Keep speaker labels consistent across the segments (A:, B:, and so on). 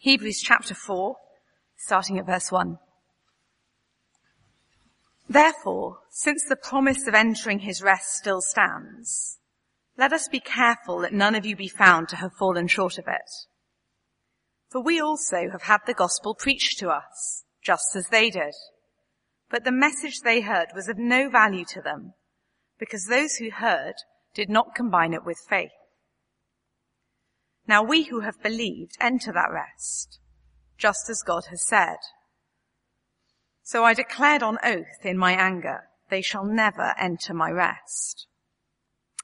A: Hebrews chapter 4, starting at verse 1. Therefore, since the promise of entering his rest still stands, let us be careful that none of you be found to have fallen short of it. For we also have had the gospel preached to us, just as they did. But the message they heard was of no value to them, because those who heard did not combine it with faith. Now we who have believed enter that rest, just as God has said. So I declared on oath in my anger, they shall never enter my rest.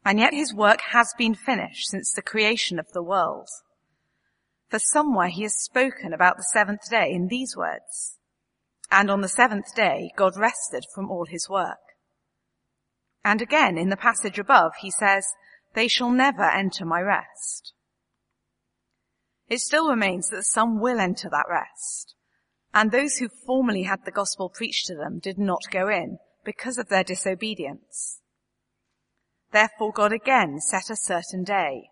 A: And yet his work has been finished since the creation of the world. For somewhere he has spoken about the seventh day in these words. And on the seventh day, God rested from all his work. And again, in the passage above, he says, they shall never enter my rest. It still remains that some will enter that rest. And those who formerly had the gospel preached to them did not go in because of their disobedience. Therefore God again set a certain day,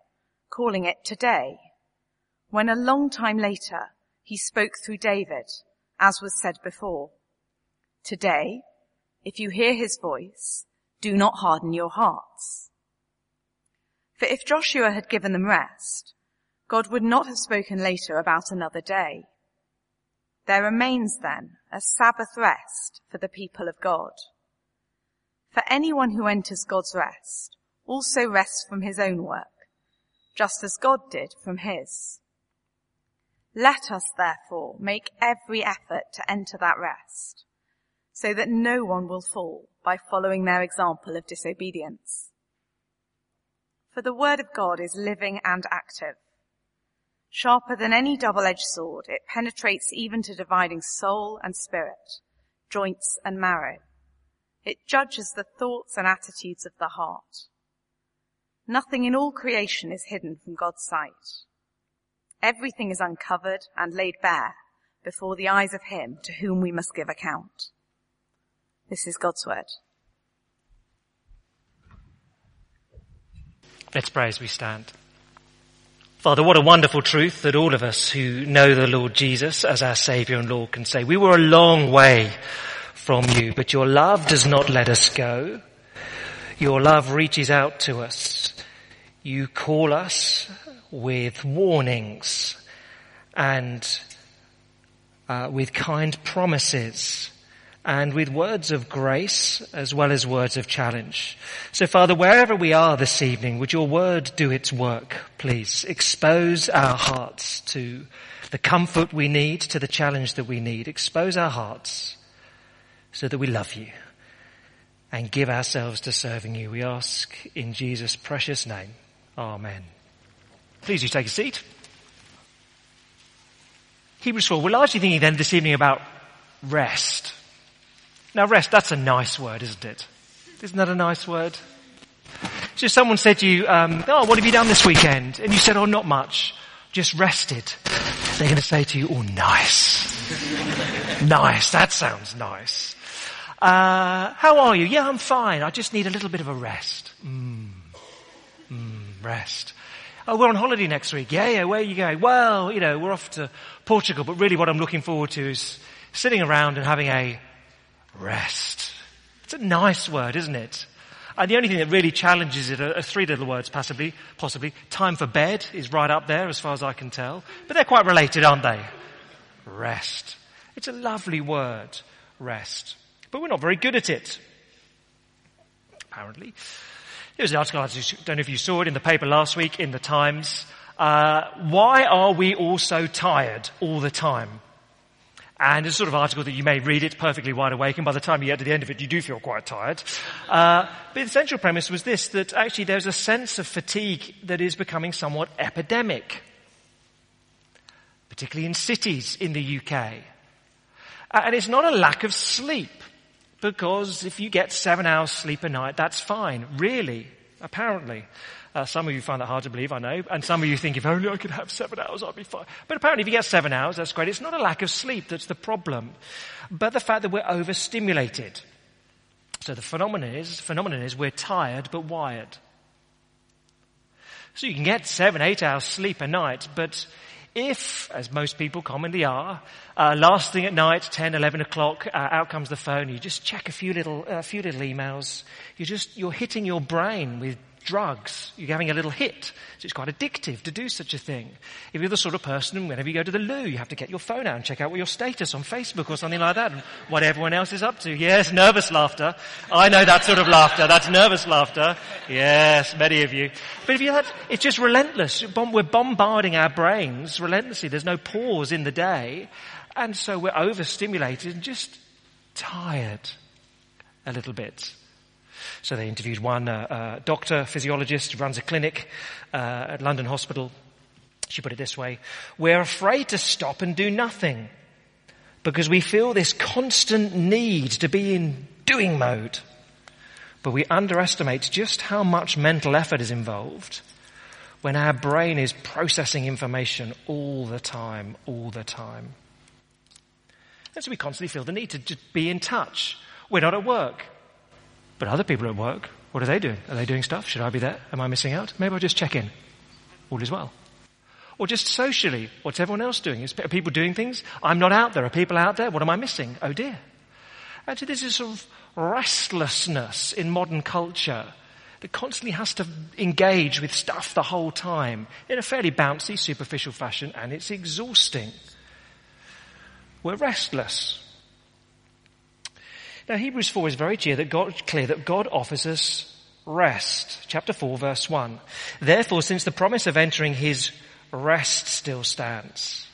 A: calling it today, when a long time later he spoke through David, as was said before. Today, if you hear his voice, do not harden your hearts. For if Joshua had given them rest, God would not have spoken later about another day. There remains then a Sabbath rest for the people of God. For anyone who enters God's rest also rests from his own work, just as God did from his. Let us therefore make every effort to enter that rest, so that no one will fall by following their example of disobedience. For the word of God is living and active Sharper than any double-edged sword, it penetrates even to dividing soul and spirit, joints and marrow. It judges the thoughts and attitudes of the heart. Nothing in all creation is hidden from God's sight. Everything is uncovered and laid bare before the eyes of him to whom we must give account. This is God's word.
B: Let's pray as we stand. Father, what a wonderful truth that all of us who know the Lord Jesus as our Saviour and Lord can say. We were a long way from you, but your love does not let us go. Your love reaches out to us. You call us with warnings and uh, with kind promises and with words of grace as well as words of challenge. So Father, wherever we are this evening, would your word do its work, please? Expose our hearts to the comfort we need, to the challenge that we need. Expose our hearts so that we love you and give ourselves to serving you. We ask in Jesus' precious name. Amen. Please you take a seat. Hebrews 4. We're largely thinking then this evening about rest. Now rest, that's a nice word, isn't it? Isn't that a nice word? So someone said to you, um, oh, what have you done this weekend? And you said, oh, not much. Just rested. They're going to say to you, oh, nice. nice. That sounds nice. Uh, how are you? Yeah, I'm fine. I just need a little bit of a rest. Mm. Mm, rest. Oh, we're on holiday next week. Yeah, yeah, where are you going? Well, you know, we're off to Portugal, but really what I'm looking forward to is sitting around and having a Rest. It's a nice word, isn't it? And the only thing that really challenges it are, three little words, possibly, possibly. Time for bed is right up there as far as I can tell. But they're quite related, aren't they? Rest. It's a lovely word, rest. But we're not very good at it. Apparently. There was an article, I don't know if you saw it in the paper last week in the Times. Uh, why are we all so tired all the time? And it's a sort of article that you may read it perfectly wide awake, and by the time you get to the end of it, you do feel quite tired. Uh, but the central premise was this, that actually there's a sense of fatigue that is becoming somewhat epidemic. Particularly in cities in the UK. Uh, and it's not a lack of sleep, because if you get seven hours sleep a night, that's fine, really, apparently. Uh, some of you find that hard to believe, I know. And some of you think, if only I could have seven hours, I'd be fine. But apparently if you get seven hours, that's great. It's not a lack of sleep that's the problem, but the fact that we're overstimulated. So the phenomenon is, phenomenon is we're tired but wired. So you can get seven, eight hours sleep a night, but if, as most people commonly are, uh, last thing at night, 10, 11 o'clock, uh, out comes the phone, you just check a few little, a few little emails, you just, you're hitting your brain with drugs. You're having a little hit. So it's quite addictive to do such a thing. If you're the sort of person, whenever you go to the loo, you have to get your phone out and check out what your status on Facebook or something like that and what everyone else is up to. Yes, nervous laughter. I know that sort of laughter. That's nervous laughter. Yes, many of you. But if you have, it's just relentless. We're bombarding our brains relentlessly. There's no pause in the day. And so we're overstimulated and just tired a little bit. So they interviewed one uh, uh, doctor, physiologist, who runs a clinic uh, at London Hospital. She put it this way, we're afraid to stop and do nothing because we feel this constant need to be in doing mode. But we underestimate just how much mental effort is involved when our brain is processing information all the time, all the time. And so we constantly feel the need to just be in touch. We're not at work. But other people at work, what are they doing? Are they doing stuff? Should I be there? Am I missing out? Maybe I'll just check in. All is well. Or just socially, what's everyone else doing? Are people doing things? I'm not out there. Are people out there? What am I missing? Oh dear. Actually, this sort of restlessness in modern culture that constantly has to engage with stuff the whole time in a fairly bouncy, superficial fashion, and it's exhausting. We're restless. Now Hebrews 4 is very clear that God, clear that God offers us rest. Chapter 4 verse 1. Therefore, since the promise of entering his rest still stands,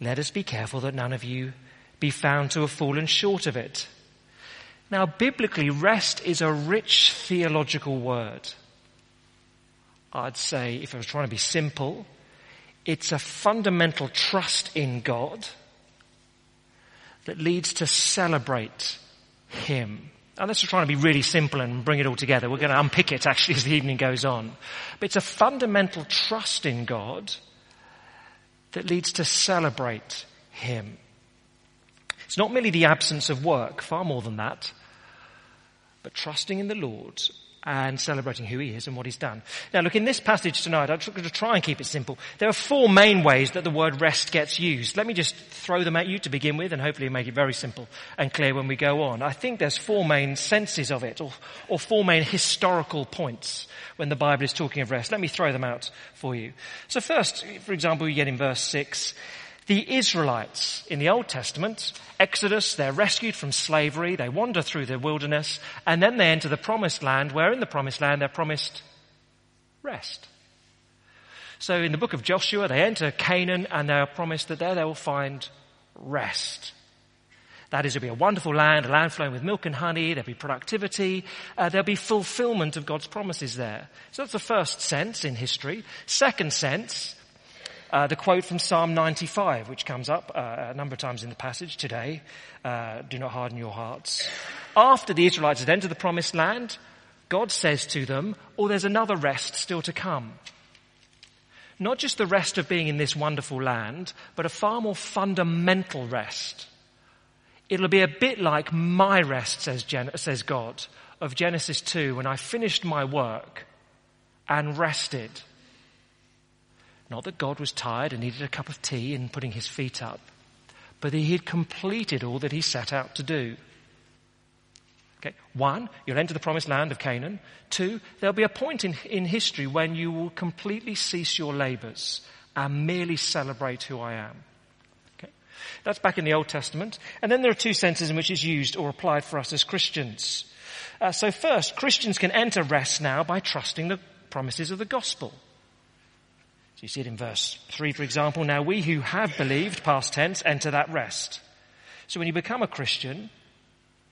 B: let us be careful that none of you be found to have fallen short of it. Now, biblically, rest is a rich theological word. I'd say, if I was trying to be simple, it's a fundamental trust in God that leads to celebrate Him. And this is trying to be really simple and bring it all together. We're going to unpick it actually as the evening goes on. But it's a fundamental trust in God that leads to celebrate Him. It's not merely the absence of work, far more than that, but trusting in the Lord and celebrating who he is and what he's done. Now look, in this passage tonight, I'm going to try and keep it simple. There are four main ways that the word rest gets used. Let me just throw them at you to begin with and hopefully make it very simple and clear when we go on. I think there's four main senses of it or, or four main historical points when the Bible is talking of rest. Let me throw them out for you. So first, for example, you get in verse six, the Israelites in the Old Testament, Exodus, they're rescued from slavery, they wander through the wilderness, and then they enter the promised land, where in the promised land they're promised rest. So in the book of Joshua, they enter Canaan and they are promised that there they will find rest. That is, it'll be a wonderful land, a land flowing with milk and honey, there'll be productivity, uh, there'll be fulfillment of God's promises there. So that's the first sense in history. Second sense, uh, the quote from Psalm 95, which comes up uh, a number of times in the passage today, uh, do not harden your hearts. After the Israelites had entered the promised land, God says to them, oh, there's another rest still to come. Not just the rest of being in this wonderful land, but a far more fundamental rest. It'll be a bit like my rest, says, Gen- says God, of Genesis 2, when I finished my work and rested. Not that God was tired and needed a cup of tea and putting his feet up, but that he had completed all that he set out to do. Okay. One, you'll enter the promised land of Canaan. Two, there'll be a point in, in history when you will completely cease your labors and merely celebrate who I am. Okay. That's back in the Old Testament. And then there are two senses in which it's used or applied for us as Christians. Uh, so first, Christians can enter rest now by trusting the promises of the gospel. So you see it in verse 3, for example. Now we who have believed, past tense, enter that rest. So when you become a Christian,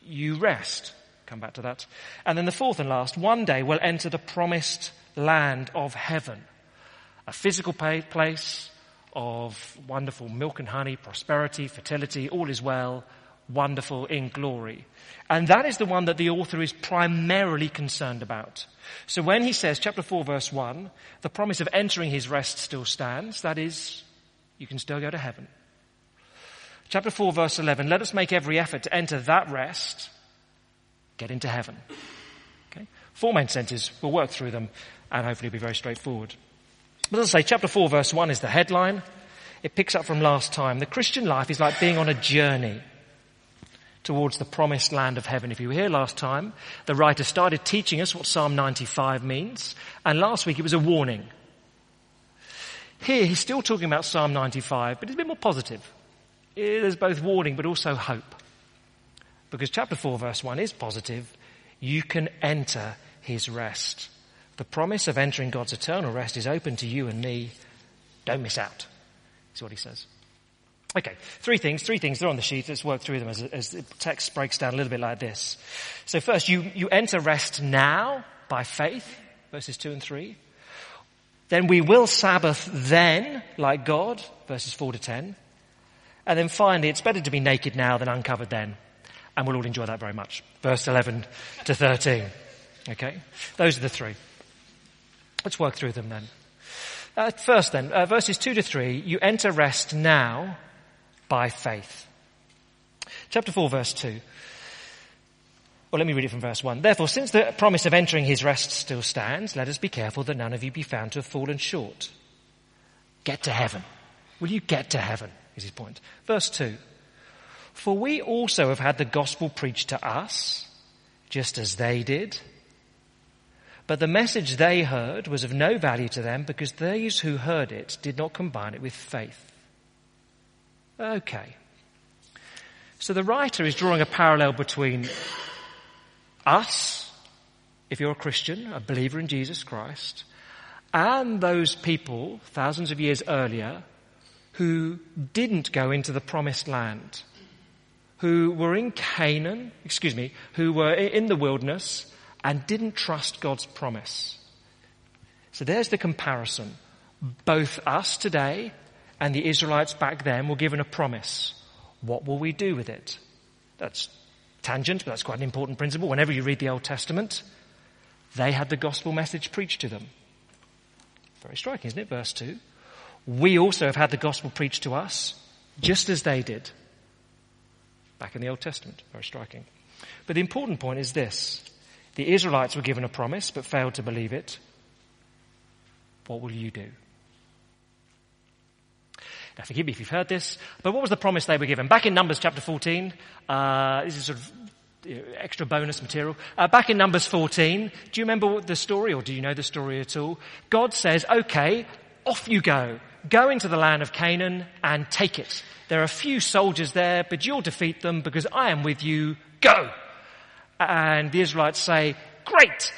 B: you rest. Come back to that. And then the fourth and last, one day we'll enter the promised land of heaven. A physical place of wonderful milk and honey, prosperity, fertility, all is well, wonderful in glory. And that is the one that the author is primarily concerned about. So when he says, chapter 4 verse 1, the promise of entering his rest still stands, that is, you can still go to heaven. Chapter 4 verse 11, let us make every effort to enter that rest, get into heaven. Okay? Four main senses, we'll work through them and hopefully be very straightforward. But as I say, chapter 4 verse 1 is the headline. It picks up from last time. The Christian life is like being on a journey towards the promised land of heaven. If you were here last time, the writer started teaching us what Psalm 95 means, and last week it was a warning. Here he's still talking about Psalm 95, but it's a bit more positive. Eh, there's both warning but also hope. Because chapter 4 verse 1 is positive. You can enter his rest. The promise of entering God's eternal rest is open to you and me. Don't miss out, is what he says. Okay, three things, three things. They're on the sheet. Let's work through them as, as the text breaks down a little bit like this. So first, you, you enter rest now by faith, verses two and three. Then we will Sabbath then, like God, verses four to ten. And then finally, it's better to be naked now than uncovered then. And we'll all enjoy that very much. Verse 11 to 13. Okay? Those are the three. Let's work through them then. Uh, first then, uh, verses 2 to 3, you enter rest now by faith. Chapter 4 verse 2. Well, let me read it from verse 1. Therefore, since the promise of entering his rest still stands, let us be careful that none of you be found to have fallen short. Get to heaven. Will you get to heaven? Is his point. Verse 2. For we also have had the gospel preached to us, just as they did. But the message they heard was of no value to them because those who heard it did not combine it with faith. Okay. So the writer is drawing a parallel between us, if you're a Christian, a believer in Jesus Christ, and those people thousands of years earlier who didn't go into the promised land, who were in Canaan, excuse me, who were in the wilderness and didn't trust God's promise. So there's the comparison. Both us today and the Israelites back then were given a promise. What will we do with it? That's tangent, but that's quite an important principle. Whenever you read the Old Testament, they had the gospel message preached to them. Very striking, isn't it? Verse 2. We also have had the gospel preached to us, just as they did. Back in the Old Testament. Very striking. But the important point is this. The Israelites were given a promise, but failed to believe it. What will you do? Now forgive me if you've heard this, but what was the promise they were given? Back in Numbers chapter 14, uh, this is sort of extra bonus material. Uh, back in Numbers 14, do you remember the story or do you know the story at all? God says, okay, off you go. Go into the land of Canaan and take it. There are a few soldiers there, but you'll defeat them because I am with you. Go! And the Israelites say, great!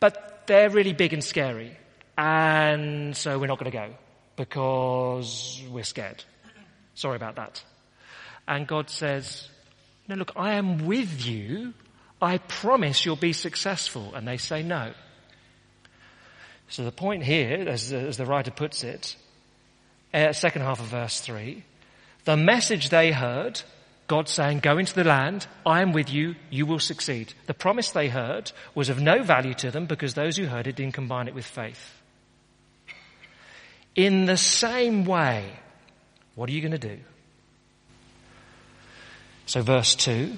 B: But they're really big and scary. And so we're not going to go because we're scared. Sorry about that. And God says, no, look, I am with you. I promise you'll be successful. And they say no. So the point here, as, as the writer puts it, uh, second half of verse three, the message they heard, God saying, go into the land, I am with you, you will succeed. The promise they heard was of no value to them because those who heard it didn't combine it with faith. In the same way, what are you going to do? So verse 2,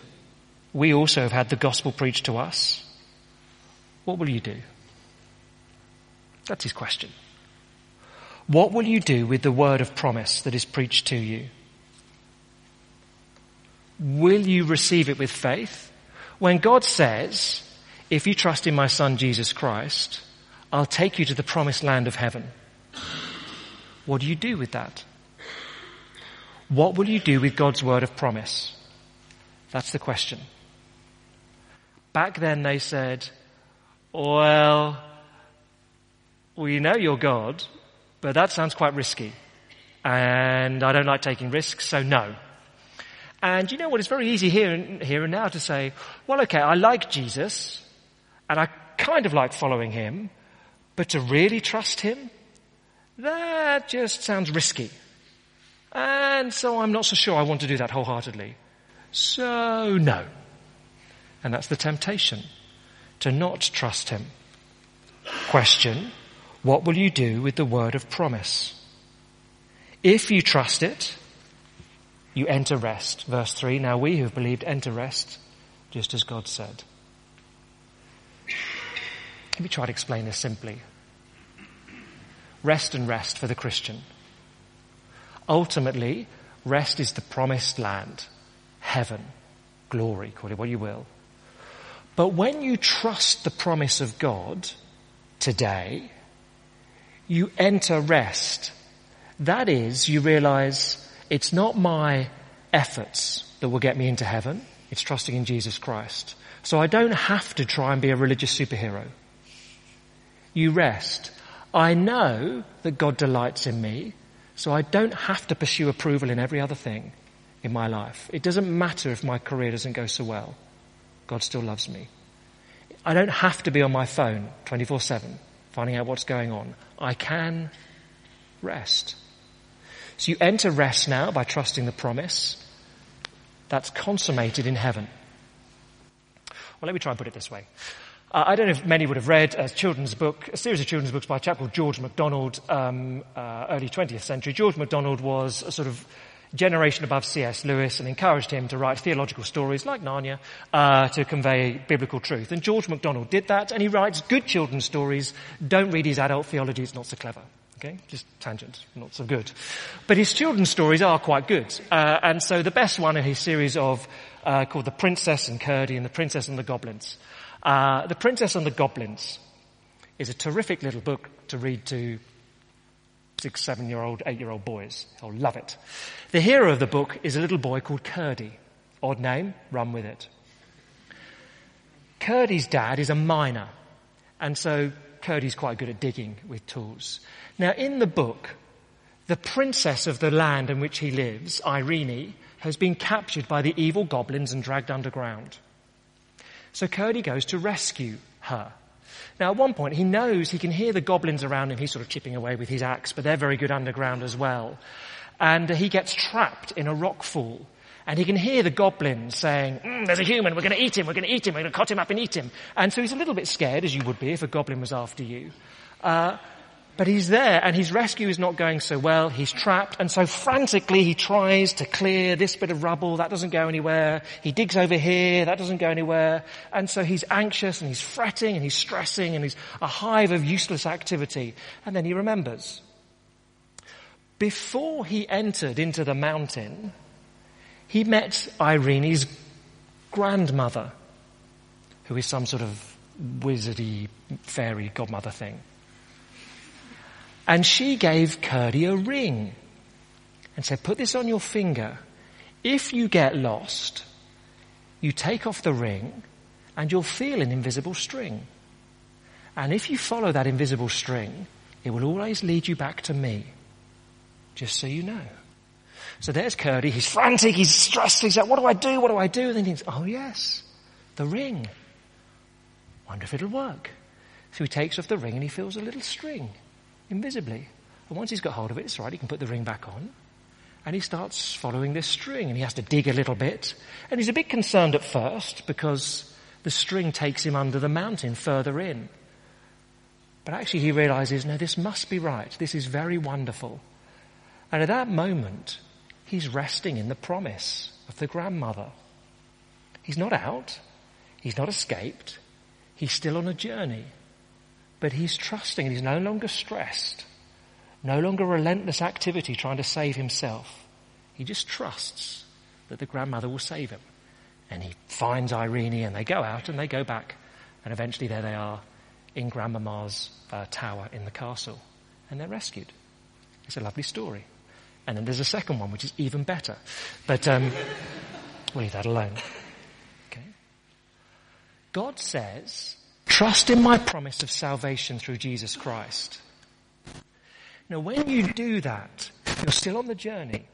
B: we also have had the gospel preached to us. What will you do? That's his question. What will you do with the word of promise that is preached to you? Will you receive it with faith? When God says, if you trust in my son Jesus Christ, I'll take you to the promised land of heaven. What do you do with that? What will you do with God's word of promise? That's the question. Back then they said, well, we know you're God, but that sounds quite risky. And I don't like taking risks, so no. And you know what? It's very easy here and, here and now to say, well, okay, I like Jesus, and I kind of like following him, but to really trust him, that just sounds risky. And so I'm not so sure I want to do that wholeheartedly. So no. And that's the temptation to not trust him. Question, what will you do with the word of promise? If you trust it, you enter rest. Verse 3, now we who have believed enter rest, just as God said. Let me try to explain this simply rest and rest for the Christian. Ultimately, rest is the promised land, heaven, glory, call it what you will. But when you trust the promise of God today, you enter rest. That is, you realize it's not my efforts that will get me into heaven. It's trusting in Jesus Christ. So I don't have to try and be a religious superhero. You rest. I know that God delights in me, so I don't have to pursue approval in every other thing in my life. It doesn't matter if my career doesn't go so well. God still loves me. I don't have to be on my phone 24-7 finding out what's going on. I can rest. So you enter rest now by trusting the promise that's consummated in heaven. Well, let me try and put it this way. Uh, I don't know if many would have read a children's book, a series of children's books by a chap called George MacDonald, um, uh, early 20th century. George MacDonald was a sort of generation above C.S. Lewis and encouraged him to write theological stories like Narnia uh, to convey biblical truth. And George MacDonald did that, and he writes good children's stories. Don't read his adult theology; it's not so clever. Okay, just tangent, not so good. But his children's stories are quite good. Uh, and so the best one in his series of uh, called The Princess and Curdie and The Princess and the Goblins. Uh, the Princess and the Goblins is a terrific little book to read to six, seven year old, eight year old boys. They'll love it. The hero of the book is a little boy called Curdie. Odd name, run with it. Curdie's dad is a miner. And so Curdie's quite good at digging with tools. Now, in the book, the princess of the land in which he lives, Irene, has been captured by the evil goblins and dragged underground. So Curdie goes to rescue her. Now, at one point, he knows he can hear the goblins around him. He's sort of chipping away with his axe, but they're very good underground as well. And he gets trapped in a rock fall. And he can hear the goblins saying, mm, there's a human, we're going to eat him, we're going to eat him, we're going to cut him up and eat him. And so he's a little bit scared, as you would be if a goblin was after you. Uh, but he's there and his rescue is not going so well. He's trapped and so frantically he tries to clear this bit of rubble. That doesn't go anywhere. He digs over here. That doesn't go anywhere. And so he's anxious and he's fretting and he's stressing and he's a hive of useless activity. And then he remembers. Before he entered into the mountain, he met Irene's grandmother, who is some sort of wizardy fairy godmother thing. And she gave Curdie a ring and said, put this on your finger. If you get lost, you take off the ring and you'll feel an invisible string. And if you follow that invisible string, it will always lead you back to me. Just so you know. So there's Curdie. He's frantic. He's stressed. He's like, what do I do? What do I do? And then he thinks, oh yes, the ring. Wonder if it'll work. So he takes off the ring and he feels a little string invisibly. And once he's got hold of it, it's right, he can put the ring back on. And he starts following this string and he has to dig a little bit. And he's a bit concerned at first because the string takes him under the mountain further in. But actually he realizes, no, this must be right. This is very wonderful. And at that moment, he's resting in the promise of the grandmother. He's not out. He's not escaped. He's still on a journey. But he's trusting and he's no longer stressed, no longer relentless activity trying to save himself. He just trusts that the grandmother will save him. And he finds Irene and they go out and they go back. And eventually there they are in Grandmama's uh, tower in the castle. And they're rescued. It's a lovely story. And then there's a second one which is even better. But um, we'll leave that alone. Okay. God says Trust in my promise of salvation through Jesus Christ. Now when you do that, you're still on the journey,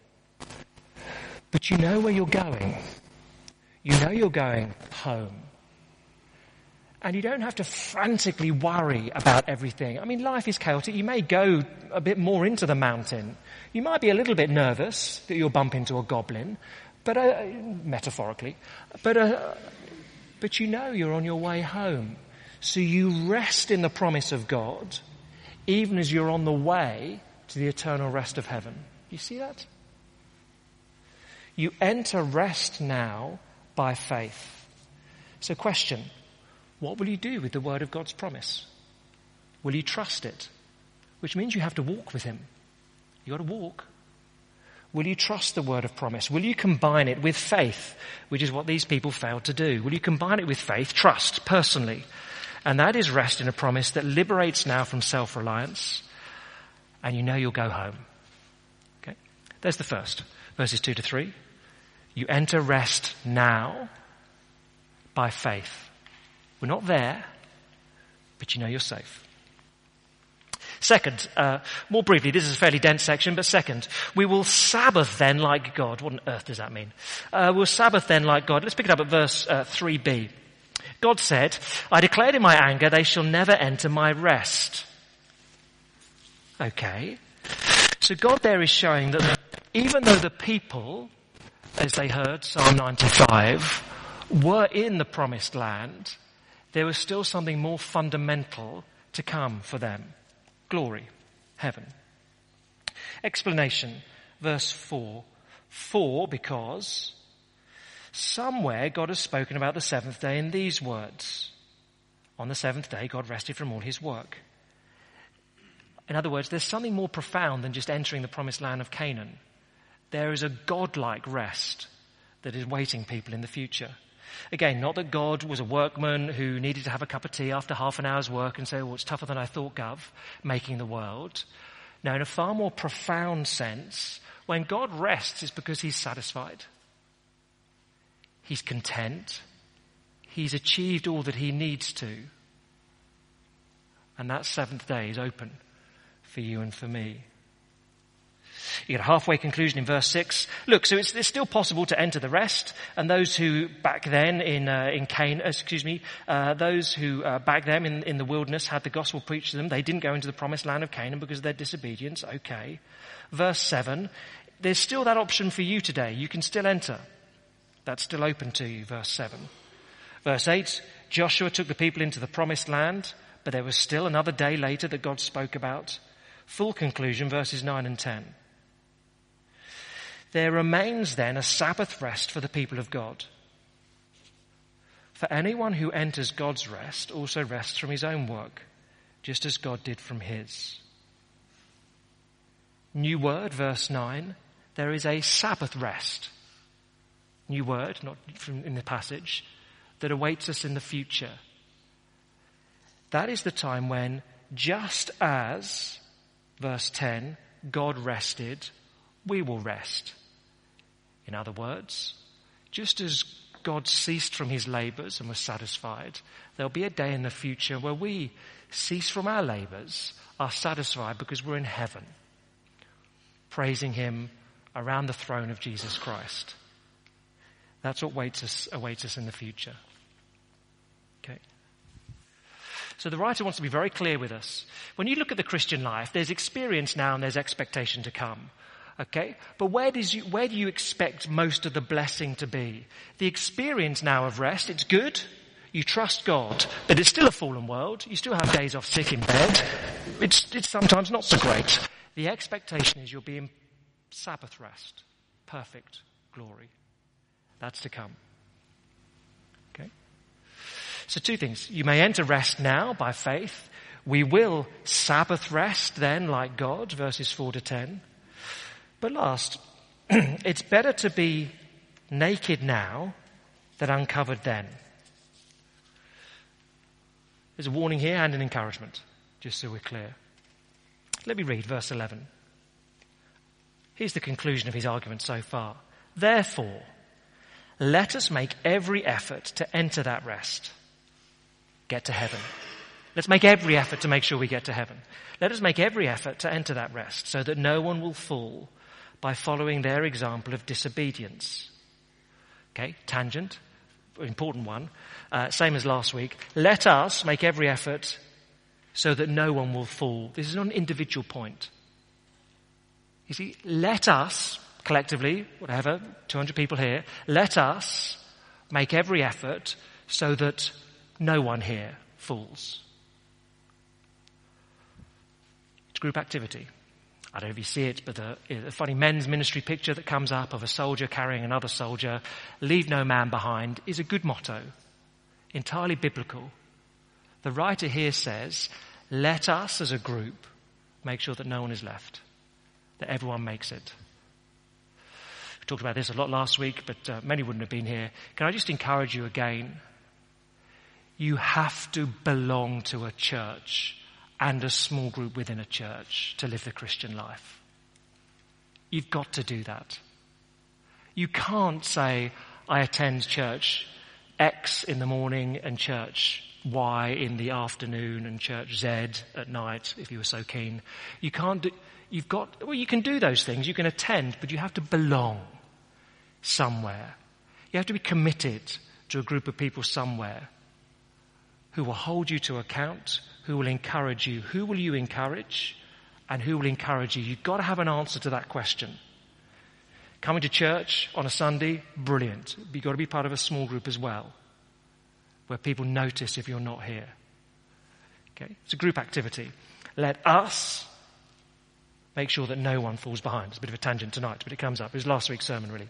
B: but you know where you're going. You know you're going home. And you don't have to frantically worry about everything. I mean, life is chaotic. You may go a bit more into the mountain. You might be a little bit nervous that you'll bump into a goblin, but uh, metaphorically, but uh, but you know you're on your way home. So you rest in the promise of God, even as you're on the way to the eternal rest of heaven. You see that? You enter rest now by faith. So question, what will you do with the word of God's promise? Will you trust it? Which means you have to walk with him. You gotta walk. Will you trust the word of promise? Will you combine it with faith, which is what these people failed to do? Will you combine it with faith, trust, personally? And that is rest in a promise that liberates now from self-reliance, and you know you'll go home. Okay? There's the first. Verses two to three. You enter rest now by faith. We're not there, but you know you're safe. Second, uh, more briefly, this is a fairly dense section, but second, we will Sabbath then like God. What on earth does that mean? Uh, we'll Sabbath then like God. Let's pick it up at verse uh, 3b. God said, I declared in my anger, they shall never enter my rest. Okay. So God there is showing that even though the people, as they heard Psalm 95, were in the promised land, there was still something more fundamental to come for them glory, heaven. Explanation, verse 4. For, because, somewhere God has spoken about the seventh day in these words. On the seventh day, God rested from all his work. In other words, there's something more profound than just entering the promised land of Canaan. There is a godlike rest that is waiting people in the future. Again, not that God was a workman who needed to have a cup of tea after half an hour's work and say, well, it's tougher than I thought, Gov, making the world. No, in a far more profound sense, when God rests, it's because he's satisfied. He's content. He's achieved all that he needs to. And that seventh day is open for you and for me. You get a halfway conclusion in verse 6. Look, so it's, it's still possible to enter the rest, and those who back then in, uh, in Cain, uh, excuse me, uh, those who uh, back then in, in the wilderness had the gospel preached to them, they didn't go into the promised land of Canaan because of their disobedience. Okay. Verse 7, there's still that option for you today. You can still enter. That's still open to you, verse 7. Verse 8, Joshua took the people into the promised land, but there was still another day later that God spoke about. Full conclusion, verses 9 and 10. There remains then a Sabbath rest for the people of God. For anyone who enters God's rest also rests from his own work, just as God did from his. New word, verse 9, there is a Sabbath rest. New word, not from in the passage, that awaits us in the future. That is the time when, just as, verse 10, God rested, we will rest. In other words, just as God ceased from his labors and was satisfied, there'll be a day in the future where we cease from our labors, are satisfied because we're in heaven, praising him around the throne of Jesus Christ. That's what awaits us, awaits us in the future. Okay. So the writer wants to be very clear with us. When you look at the Christian life, there's experience now and there's expectation to come. Okay? But where, does you, where do you expect most of the blessing to be? The experience now of rest, it's good. You trust God, but it's still a fallen world. You still have days off sick in bed. It's, it's sometimes not so great. The expectation is you'll be in Sabbath rest. Perfect glory. That's to come. Okay? So two things. You may enter rest now by faith. We will Sabbath rest then like God, verses 4 to 10. But last, it's better to be naked now than uncovered then. There's a warning here and an encouragement, just so we're clear. Let me read verse 11. Here's the conclusion of his argument so far. Therefore, let us make every effort to enter that rest. Get to heaven. Let's make every effort to make sure we get to heaven. Let us make every effort to enter that rest so that no one will fall by following their example of disobedience. Okay, tangent, important one. Uh, same as last week. Let us make every effort so that no one will fall. This is not an individual point. You see, let us, collectively, whatever, 200 people here, let us make every effort so that no one here falls. It's group activity. I don't know if you see it, but the, a funny men's ministry picture that comes up of a soldier carrying another soldier, leave no man behind, is a good motto. Entirely biblical. The writer here says, let us as a group make sure that no one is left, that everyone makes it. We talked about this a lot last week, but uh, many wouldn't have been here. Can I just encourage you again? You have to belong to a church and a small group within a church to live the Christian life. You've got to do that. You can't say, I attend church X in the morning and church Y in the afternoon and church Z at night, if you were so keen. You can't do, you've got, well, you can do those things, you can attend, but you have to belong somewhere. You have to be committed to a group of people somewhere who will hold you to account, who will encourage you. Who will you encourage? And who will encourage you? You've got to have an answer to that question. Coming to church on a Sunday, brilliant. You've got to be part of a small group as well, where people notice if you're not here. Okay? It's a group activity. Let us make sure that no one falls behind. It's a bit of a tangent tonight, but it comes up. It was last week's sermon, really.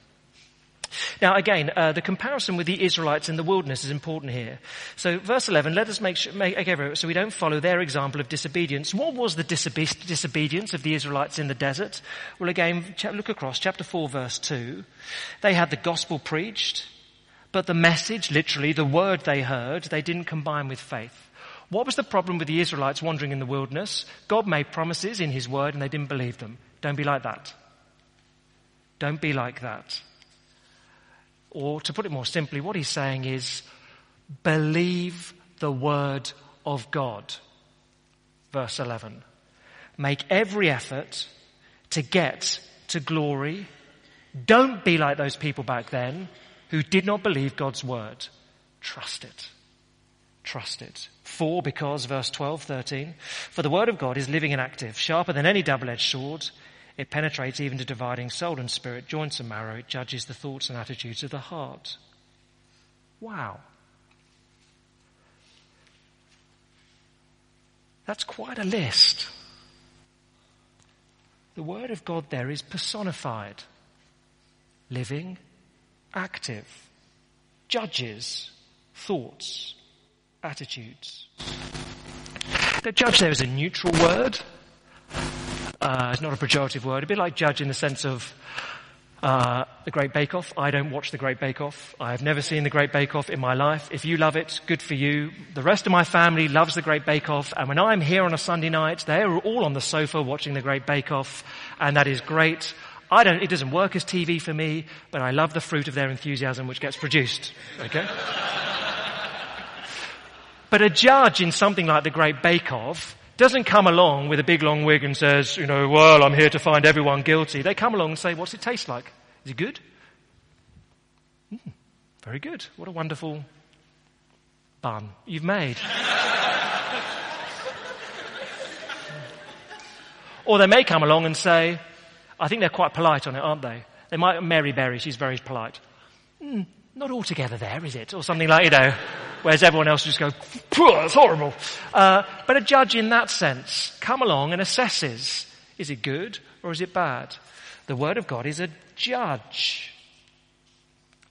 B: Now again, uh, the comparison with the Israelites in the wilderness is important here. So verse 11, let us make sure, make, so we don't follow their example of disobedience. What was the disobe- disobedience of the Israelites in the desert? Well again, look across, chapter 4 verse 2. They had the gospel preached, but the message, literally, the word they heard, they didn't combine with faith. What was the problem with the Israelites wandering in the wilderness? God made promises in His word and they didn't believe them. Don't be like that. Don't be like that. Or to put it more simply, what he's saying is, believe the word of God. Verse 11. Make every effort to get to glory. Don't be like those people back then who did not believe God's word. Trust it. Trust it. For, because, verse 12, 13, for the word of God is living and active, sharper than any double-edged sword, it penetrates even to dividing soul and spirit, joints and marrow. It judges the thoughts and attitudes of the heart. Wow. That's quite a list. The Word of God there is personified, living, active, judges, thoughts, attitudes. The judge there is a neutral word. Uh, it's not a pejorative word. A bit like judge in the sense of uh, the Great Bake Off. I don't watch the Great Bake Off. I have never seen the Great Bake Off in my life. If you love it, good for you. The rest of my family loves the Great Bake Off. And when I'm here on a Sunday night, they are all on the sofa watching the Great Bake Off. And that is great. I don't, it doesn't work as TV for me, but I love the fruit of their enthusiasm which gets produced. Okay? But a judge in something like the Great Bake Off doesn't come along with a big long wig and says, you know, well, I'm here to find everyone guilty. They come along and say, what's it taste like? Is it good? Mm, very good. What a wonderful bun you've made. or they may come along and say, I think they're quite polite on it, aren't they? They might, Mary Berry, she's very polite. Mm, not altogether there, is it? Or something like, you know, whereas everyone else just go, that's horrible. Uh, but a judge in that sense come along and assesses, is it good or is it bad? The word of God is a judge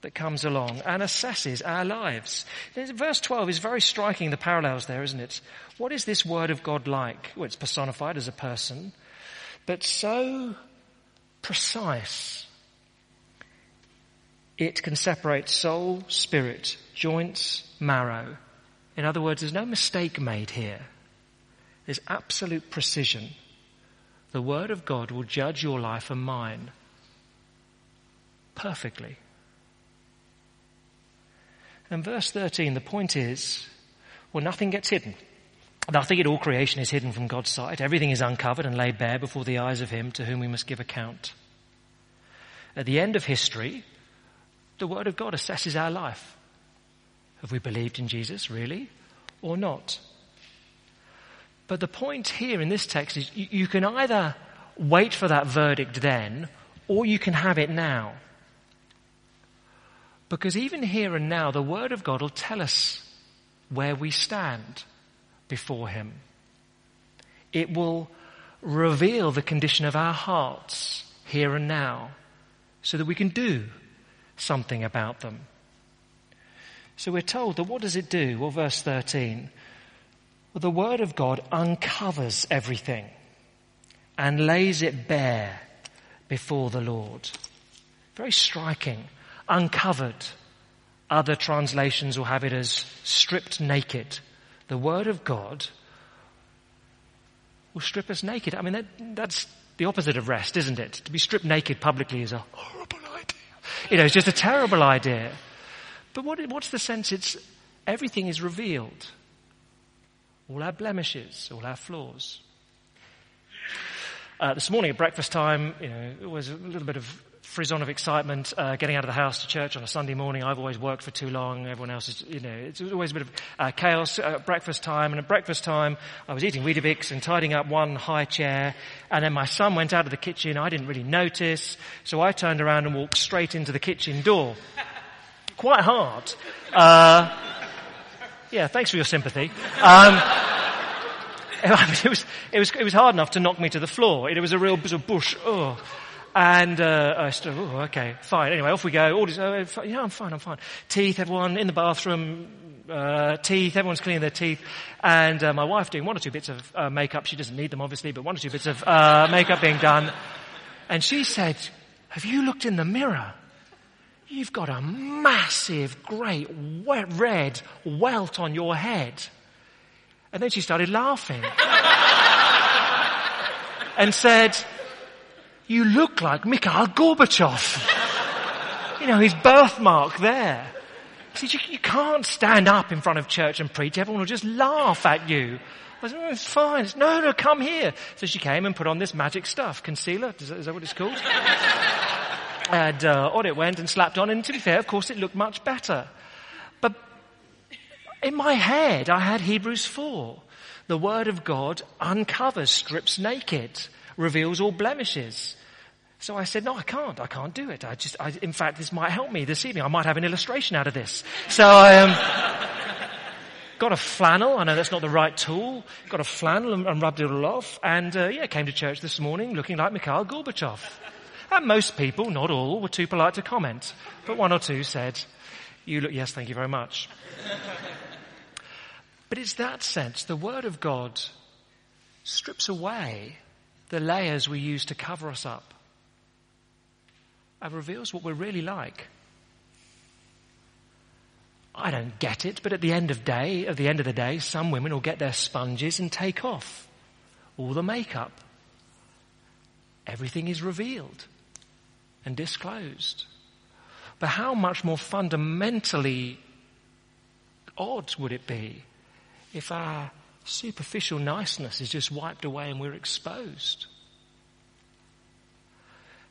B: that comes along and assesses our lives. Verse 12 is very striking, the parallels there, isn't it? What is this word of God like? Well, it's personified as a person, but so precise it can separate soul, spirit, joints, marrow. In other words, there's no mistake made here. There's absolute precision. The Word of God will judge your life and mine perfectly. And verse 13, the point is, well, nothing gets hidden. Nothing in all creation is hidden from God's sight. Everything is uncovered and laid bare before the eyes of Him to whom we must give account. At the end of history, the Word of God assesses our life. Have we believed in Jesus, really, or not? But the point here in this text is you, you can either wait for that verdict then, or you can have it now. Because even here and now, the Word of God will tell us where we stand before Him. It will reveal the condition of our hearts here and now so that we can do something about them. So we're told that what does it do? Well, verse 13. Well, the Word of God uncovers everything and lays it bare before the Lord. Very striking. Uncovered. Other translations will have it as stripped naked. The Word of God will strip us naked. I mean, that, that's the opposite of rest, isn't it? To be stripped naked publicly is a horrible idea. You know, it's just a terrible idea. But what, what's the sense? It's everything is revealed. All our blemishes, all our flaws. Uh, this morning at breakfast time, you know, it was a little bit of frisson of excitement uh, getting out of the house to church on a Sunday morning. I've always worked for too long. Everyone else is, you know, it's always a bit of uh, chaos at breakfast time. And at breakfast time, I was eating Weetabix and tidying up one high chair. And then my son went out of the kitchen. I didn't really notice. So I turned around and walked straight into the kitchen door. Quite hard. Uh, yeah, thanks for your sympathy. Um, it was, it was, it was hard enough to knock me to the floor. It was a real sort of bush. Oh. And uh, I said, oh, okay, fine. Anyway, off we go. All this, uh, yeah, I'm fine, I'm fine. Teeth, everyone in the bathroom, uh, teeth, everyone's cleaning their teeth. And uh, my wife doing one or two bits of uh, makeup. She doesn't need them, obviously, but one or two bits of uh, makeup being done. And she said, have you looked in the mirror? You've got a massive, great, red welt on your head. And then she started laughing. and said, you look like Mikhail Gorbachev. you know, his birthmark there. She said, you, you, can't stand up in front of church and preach. Everyone will just laugh at you. I said, oh, it's fine. Said, no, no, come here. So she came and put on this magic stuff. Concealer? Is that, is that what it's called? And uh, on it went and slapped on. And to be fair, of course, it looked much better. But in my head, I had Hebrews 4. The Word of God uncovers, strips naked, reveals all blemishes. So I said, no, I can't. I can't do it. I just, I, in fact, this might help me this evening. I might have an illustration out of this. So I um, got a flannel. I know that's not the right tool. Got a flannel and, and rubbed it all off. And uh, yeah, came to church this morning looking like Mikhail Gorbachev. And most people, not all, were too polite to comment. But one or two said, you look, yes, thank you very much. but it's that sense. The Word of God strips away the layers we use to cover us up and reveals what we're really like. I don't get it, but at the end of day, at the end of the day, some women will get their sponges and take off all the makeup. Everything is revealed and disclosed. But how much more fundamentally odd would it be if our superficial niceness is just wiped away and we're exposed?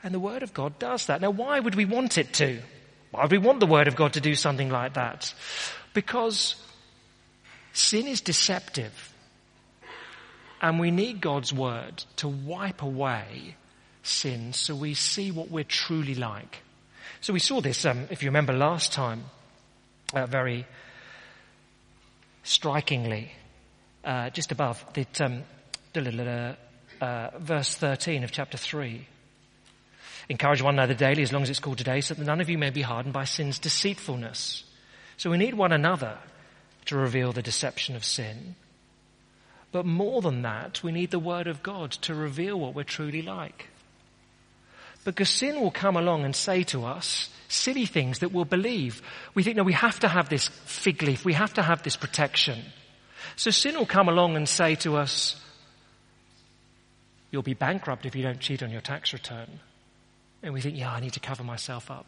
B: And the Word of God does that. Now, why would we want it to? Why would we want the Word of God to do something like that? Because sin is deceptive. And we need God's Word to wipe away sin so we see what we're truly like. So we saw this, um, if you remember last time, uh, very strikingly, uh, just above the, um, uh, verse 13 of chapter 3. Encourage one another daily as long as it's called today so that none of you may be hardened by sin's deceitfulness. So we need one another to reveal the deception of sin. But more than that, we need the Word of God to reveal what we're truly like. Because sin will come along and say to us silly things that we'll believe. We think, no, we have to have this fig leaf. We have to have this protection. So sin will come along and say to us, you'll be bankrupt if you don't cheat on your tax return. And we think, yeah, I need to cover myself up.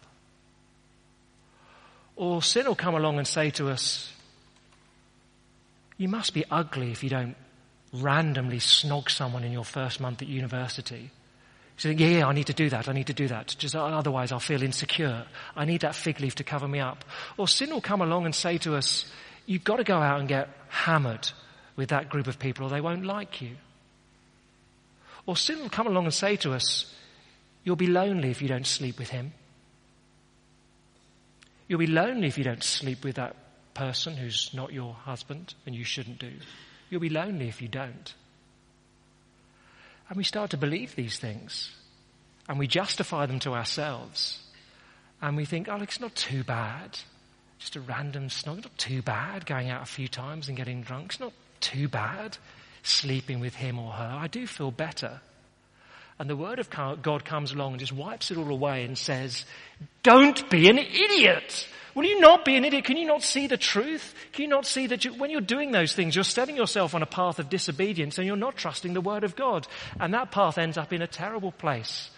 B: Or sin will come along and say to us, you must be ugly if you don't randomly snog someone in your first month at university. So yeah, yeah, I need to do that. I need to do that. Just uh, otherwise I'll feel insecure. I need that fig leaf to cover me up. Or sin will come along and say to us, you've got to go out and get hammered with that group of people or they won't like you. Or sin will come along and say to us, You'll be lonely if you don't sleep with him. You'll be lonely if you don't sleep with that person who's not your husband and you shouldn't do. You'll be lonely if you don't. And we start to believe these things and we justify them to ourselves. And we think, oh, it's not too bad. Just a random snog, not too bad. Going out a few times and getting drunk, it's not too bad. Sleeping with him or her, I do feel better. And the word of God comes along and just wipes it all away and says, don't be an idiot. Will you not be an idiot? Can you not see the truth? Can you not see that you, when you're doing those things, you're setting yourself on a path of disobedience and you're not trusting the word of God. And that path ends up in a terrible place.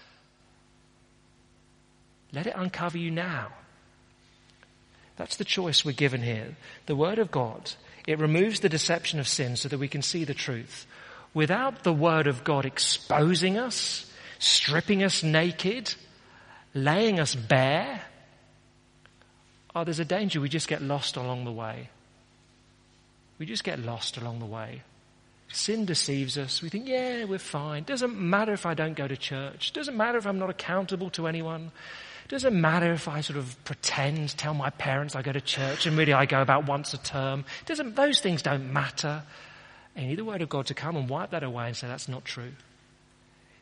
B: Let it uncover you now. That's the choice we're given here. The word of God, it removes the deception of sin so that we can see the truth. Without the word of God exposing us, stripping us naked, laying us bare, Oh, there's a danger we just get lost along the way. We just get lost along the way. Sin deceives us. We think, yeah, we're fine. Doesn't matter if I don't go to church. Doesn't matter if I'm not accountable to anyone. Doesn't matter if I sort of pretend, tell my parents I go to church and really I go about once a term. Doesn't, those things don't matter. And need the word of God to come and wipe that away and say that's not true.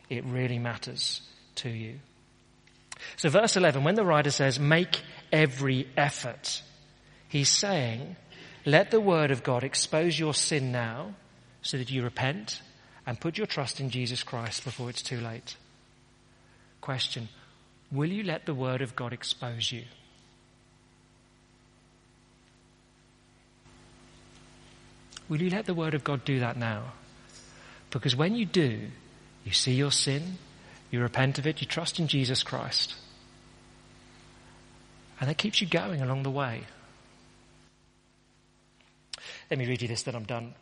B: It really matters to you. So verse 11, when the writer says, make every effort, he's saying, let the word of God expose your sin now so that you repent and put your trust in Jesus Christ before it's too late. Question, will you let the word of God expose you? Will you let the word of God do that now? Because when you do, you see your sin, you repent of it, you trust in Jesus Christ. And that keeps you going along the way. Let me read you this, then I'm done.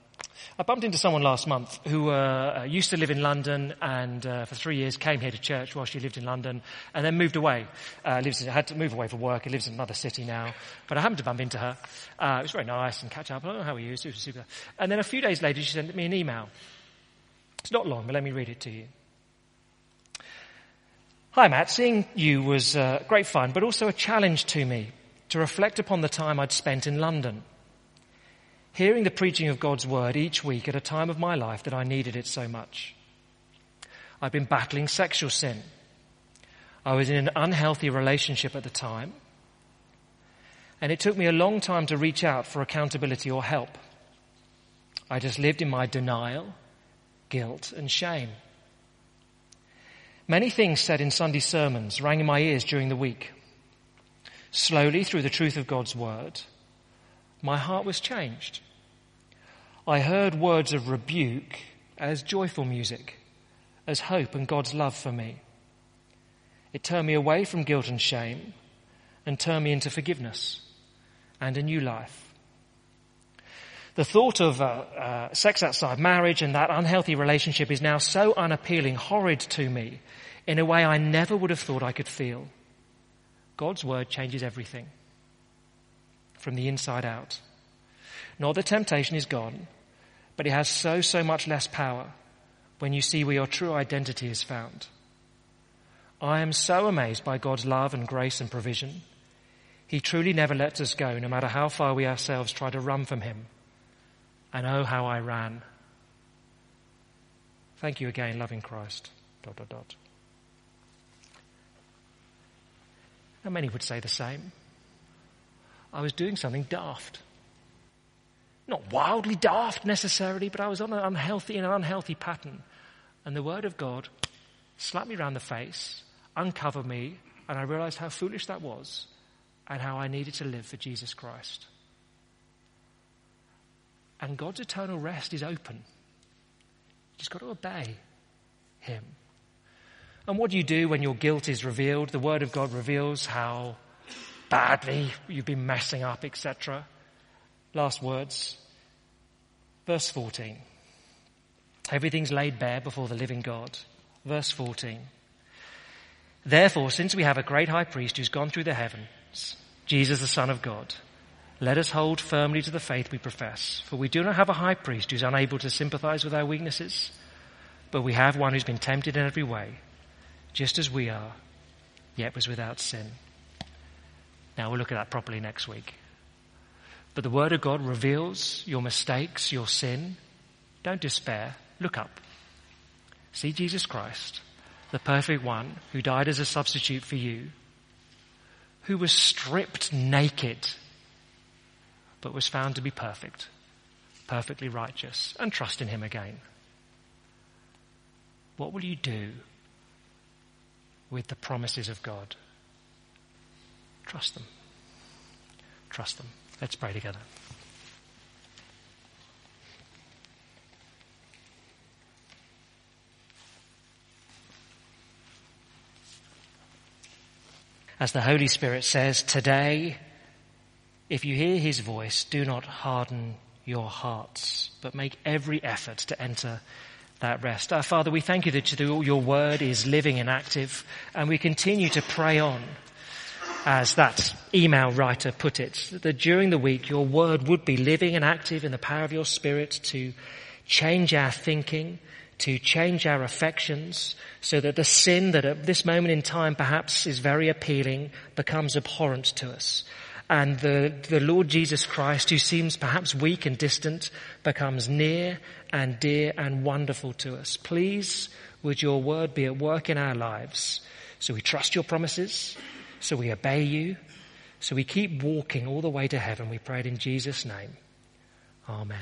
B: I bumped into someone last month who uh, used to live in London and uh, for three years came here to church while she lived in London and then moved away. Uh, lives in, had to move away for work. He lives in another city now. But I happened to bump into her. Uh, it was very nice and catch up. Oh, how are you? Super, super. And then a few days later she sent me an email. It's not long, but let me read it to you. Hi, Matt. Seeing you was uh, great fun, but also a challenge to me to reflect upon the time I'd spent in London. Hearing the preaching of God's word each week at a time of my life that I needed it so much. I'd been battling sexual sin. I was in an unhealthy relationship at the time. And it took me a long time to reach out for accountability or help. I just lived in my denial, guilt and shame. Many things said in Sunday sermons rang in my ears during the week. Slowly, through the truth of God's word, my heart was changed. I heard words of rebuke as joyful music, as hope and God's love for me. It turned me away from guilt and shame and turned me into forgiveness and a new life. The thought of uh, uh, sex outside marriage and that unhealthy relationship is now so unappealing, horrid to me, in a way I never would have thought I could feel. God's word changes everything from the inside out. Not that temptation is gone, but it has so, so much less power when you see where your true identity is found. I am so amazed by God's love and grace and provision. He truly never lets us go, no matter how far we ourselves try to run from Him. And oh, how I ran. Thank you again, loving Christ. Dot, dot, dot. And many would say the same. I was doing something daft. Not wildly daft necessarily, but I was on an unhealthy and an unhealthy pattern. And the word of God slapped me around the face, uncovered me, and I realized how foolish that was and how I needed to live for Jesus Christ. And God's eternal rest is open. You just got to obey Him. And what do you do when your guilt is revealed? The Word of God reveals how badly you've been messing up, etc. Last words. Verse 14. Everything's laid bare before the living God. Verse 14. Therefore, since we have a great high priest who's gone through the heavens, Jesus the Son of God, let us hold firmly to the faith we profess, for we do not have a high priest who's unable to sympathize with our weaknesses, but we have one who's been tempted in every way, just as we are, yet was without sin. Now we'll look at that properly next week. But the Word of God reveals your mistakes, your sin. Don't despair. Look up. See Jesus Christ, the perfect one who died as a substitute for you, who was stripped naked but was found to be perfect, perfectly righteous, and trust in him again. What will you do with the promises of God. Trust them. Trust them. Let's pray together. As the Holy Spirit says, today, if you hear his voice, do not harden your hearts, but make every effort to enter that rest. Our Father, we thank you that your word is living and active, and we continue to pray on, as that email writer put it, that during the week your word would be living and active in the power of your spirit to change our thinking, to change our affections, so that the sin that at this moment in time perhaps is very appealing becomes abhorrent to us. And the, the Lord Jesus Christ, who seems perhaps weak and distant, becomes near and dear and wonderful to us. Please, would your word be at work in our lives? So we trust your promises, so we obey you, so we keep walking all the way to heaven. We pray it in Jesus' name. Amen.